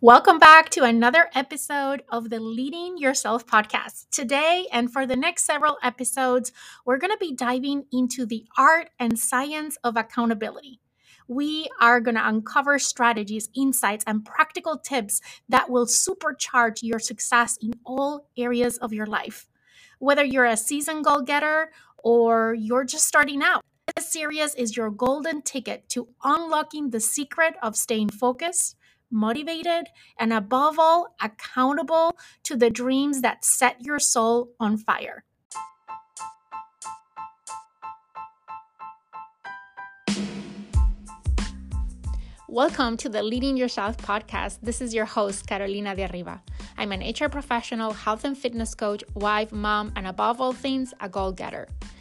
Welcome back to another episode of the Leading Yourself podcast. Today, and for the next several episodes, we're going to be diving into the art and science of accountability. We are going to uncover strategies, insights, and practical tips that will supercharge your success in all areas of your life. Whether you're a seasoned goal getter or you're just starting out, this series is your golden ticket to unlocking the secret of staying focused motivated, and above all, accountable to the dreams that set your soul on fire. Welcome to the Leading Yourself podcast. This is your host, Carolina de Arriba. I'm an HR professional, health and fitness coach, wife, mom, and above all things, a goal getter.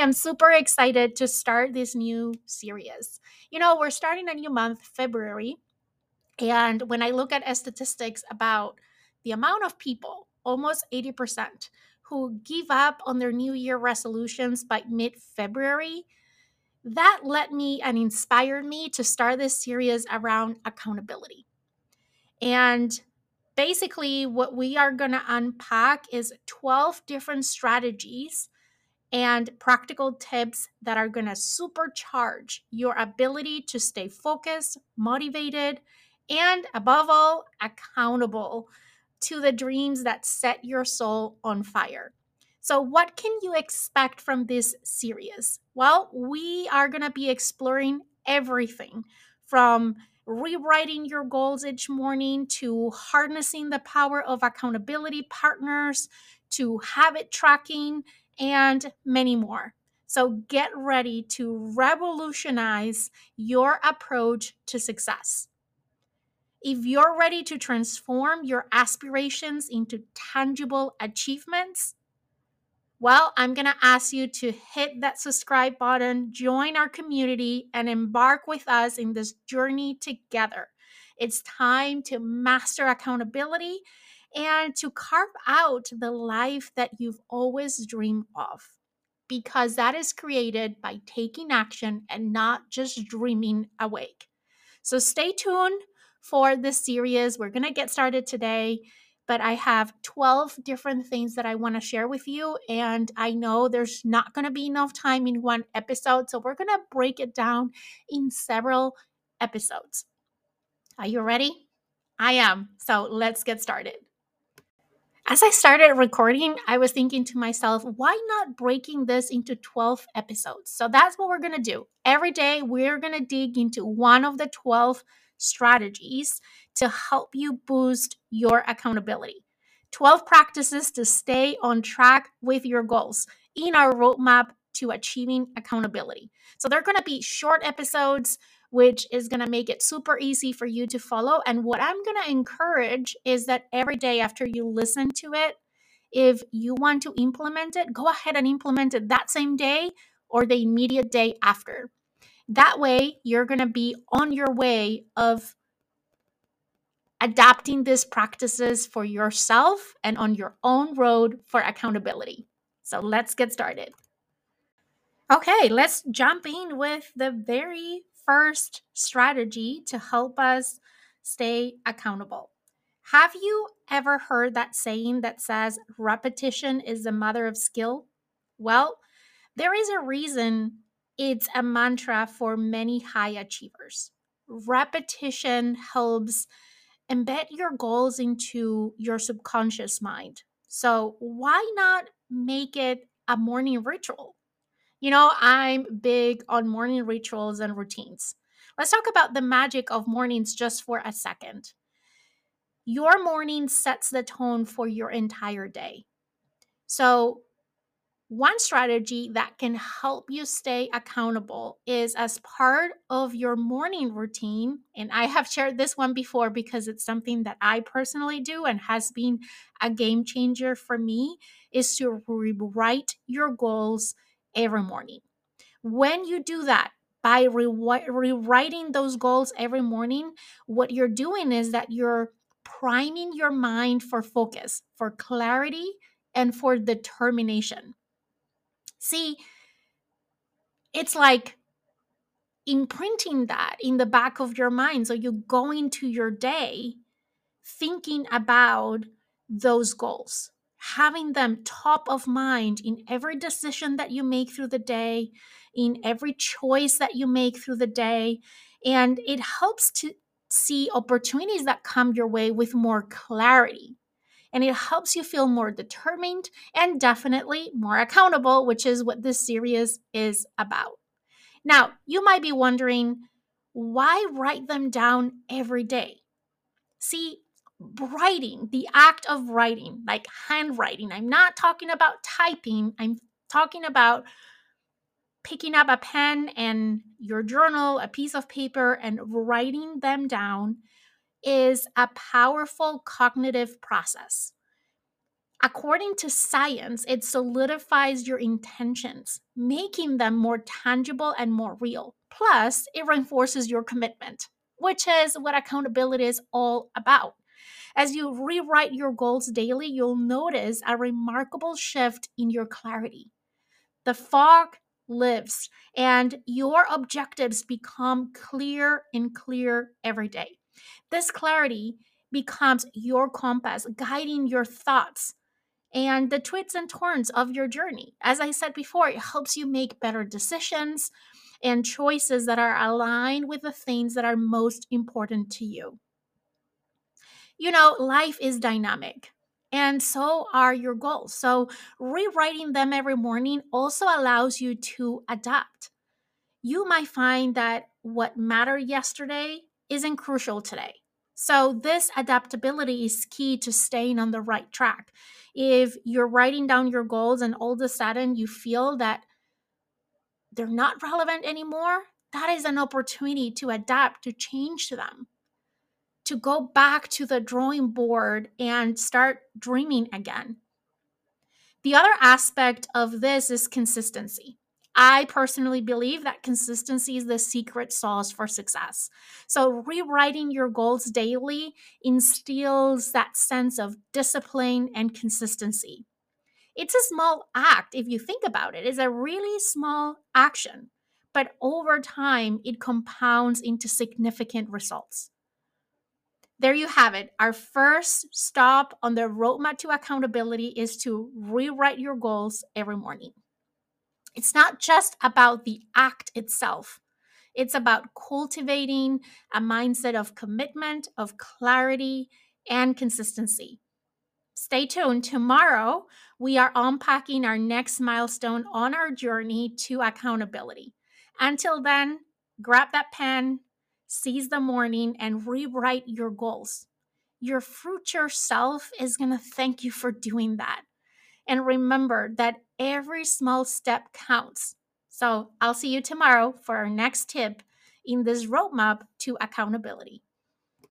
Am super excited to start this new series. You know, we're starting a new month, February. And when I look at statistics about the amount of people, almost 80%, who give up on their New Year resolutions by mid February, that led me and inspired me to start this series around accountability. And basically, what we are going to unpack is 12 different strategies and practical tips that are going to supercharge your ability to stay focused, motivated, and above all, accountable to the dreams that set your soul on fire. So, what can you expect from this series? Well, we are going to be exploring everything from rewriting your goals each morning to harnessing the power of accountability partners to habit tracking and many more. So get ready to revolutionize your approach to success. If you're ready to transform your aspirations into tangible achievements, well, I'm going to ask you to hit that subscribe button, join our community, and embark with us in this journey together. It's time to master accountability and to carve out the life that you've always dreamed of. Because that is created by taking action and not just dreaming awake. So stay tuned for this series. We're going to get started today, but I have 12 different things that I want to share with you. And I know there's not going to be enough time in one episode. So we're going to break it down in several episodes. Are you ready? I am. So let's get started as I started recording, I was thinking to myself, why not breaking this into 12 episodes? So that's what we're going to do. Every day, we're going to dig into one of the 12 strategies to help you boost your accountability. 12 practices to stay on track with your goals in our roadmap to achieving accountability. So they're going to be short episodes which is going to make it super easy for you to follow. And what I'm going to encourage is that every day after you listen to it, if you want to implement it, go ahead and implement it that same day or the immediate day after. That way, you're going to be on your way of adapting these practices for yourself and on your own road for accountability. So let's get started. Okay, let's jump in with the very first strategy to help us stay accountable. Have you ever heard that saying that says repetition is the mother of skill? Well, there is a reason it's a mantra for many high achievers. Repetition helps embed your goals into your subconscious mind. So, why not make it a morning ritual? You know, I'm big on morning rituals and routines. Let's talk about the magic of mornings just for a second. Your morning sets the tone for your entire day. So, one strategy that can help you stay accountable is as part of your morning routine. And I have shared this one before because it's something that I personally do and has been a game changer for me is to rewrite your goals every morning. When you do that, by re- rewriting those goals every morning, what you're doing is that you're priming your mind for focus, for clarity, and for determination. See, it's like imprinting that in the back of your mind. So you go into your day thinking about those goals, having them top of mind in every decision that you make through the day, in every choice that you make through the day. And it helps to see opportunities that come your way with more clarity and it helps you feel more determined and definitely more accountable, which is what this series is about. Now, you might be wondering why write them down every day? See, writing, the act of writing, like handwriting, I'm not talking about typing, I'm talking about picking up a pen and your journal, a piece of paper, and writing them down is a powerful cognitive process. According to science, it solidifies your intentions, making them more tangible and more real. Plus, it reinforces your commitment, which is what accountability is all about. As you rewrite your goals daily, you'll notice a remarkable shift in your clarity. The fog lives, and your objectives become clear and clear every day. This clarity becomes your compass, guiding your thoughts and the twists and turns of your journey. As I said before, it helps you make better decisions and choices that are aligned with the things that are most important to you. You know, life is dynamic. And so are your goals. So, rewriting them every morning also allows you to adapt. You might find that what mattered yesterday isn't crucial today. So, this adaptability is key to staying on the right track. If you're writing down your goals and all of a sudden you feel that they're not relevant anymore, that is an opportunity to adapt, to change them, to go back to the drawing board and start dreaming again. The other aspect of this is consistency. I personally believe that consistency is the secret sauce for success. So, rewriting your goals daily instills that sense of discipline and consistency. It's a small act if you think about it. It's a really small action, but over time, it compounds into significant results. There you have it. Our first stop on the roadmap to accountability is to rewrite your goals every morning. It's not just about the act itself, it's about cultivating a mindset of commitment, of clarity, and consistency. Stay tuned. Tomorrow, we are unpacking our next milestone on our journey to accountability. Until then, grab that pen, seize the morning, and rewrite your goals. Your future self is going to thank you for doing that. And remember that every small step counts. So I'll see you tomorrow for our next tip in this roadmap to accountability.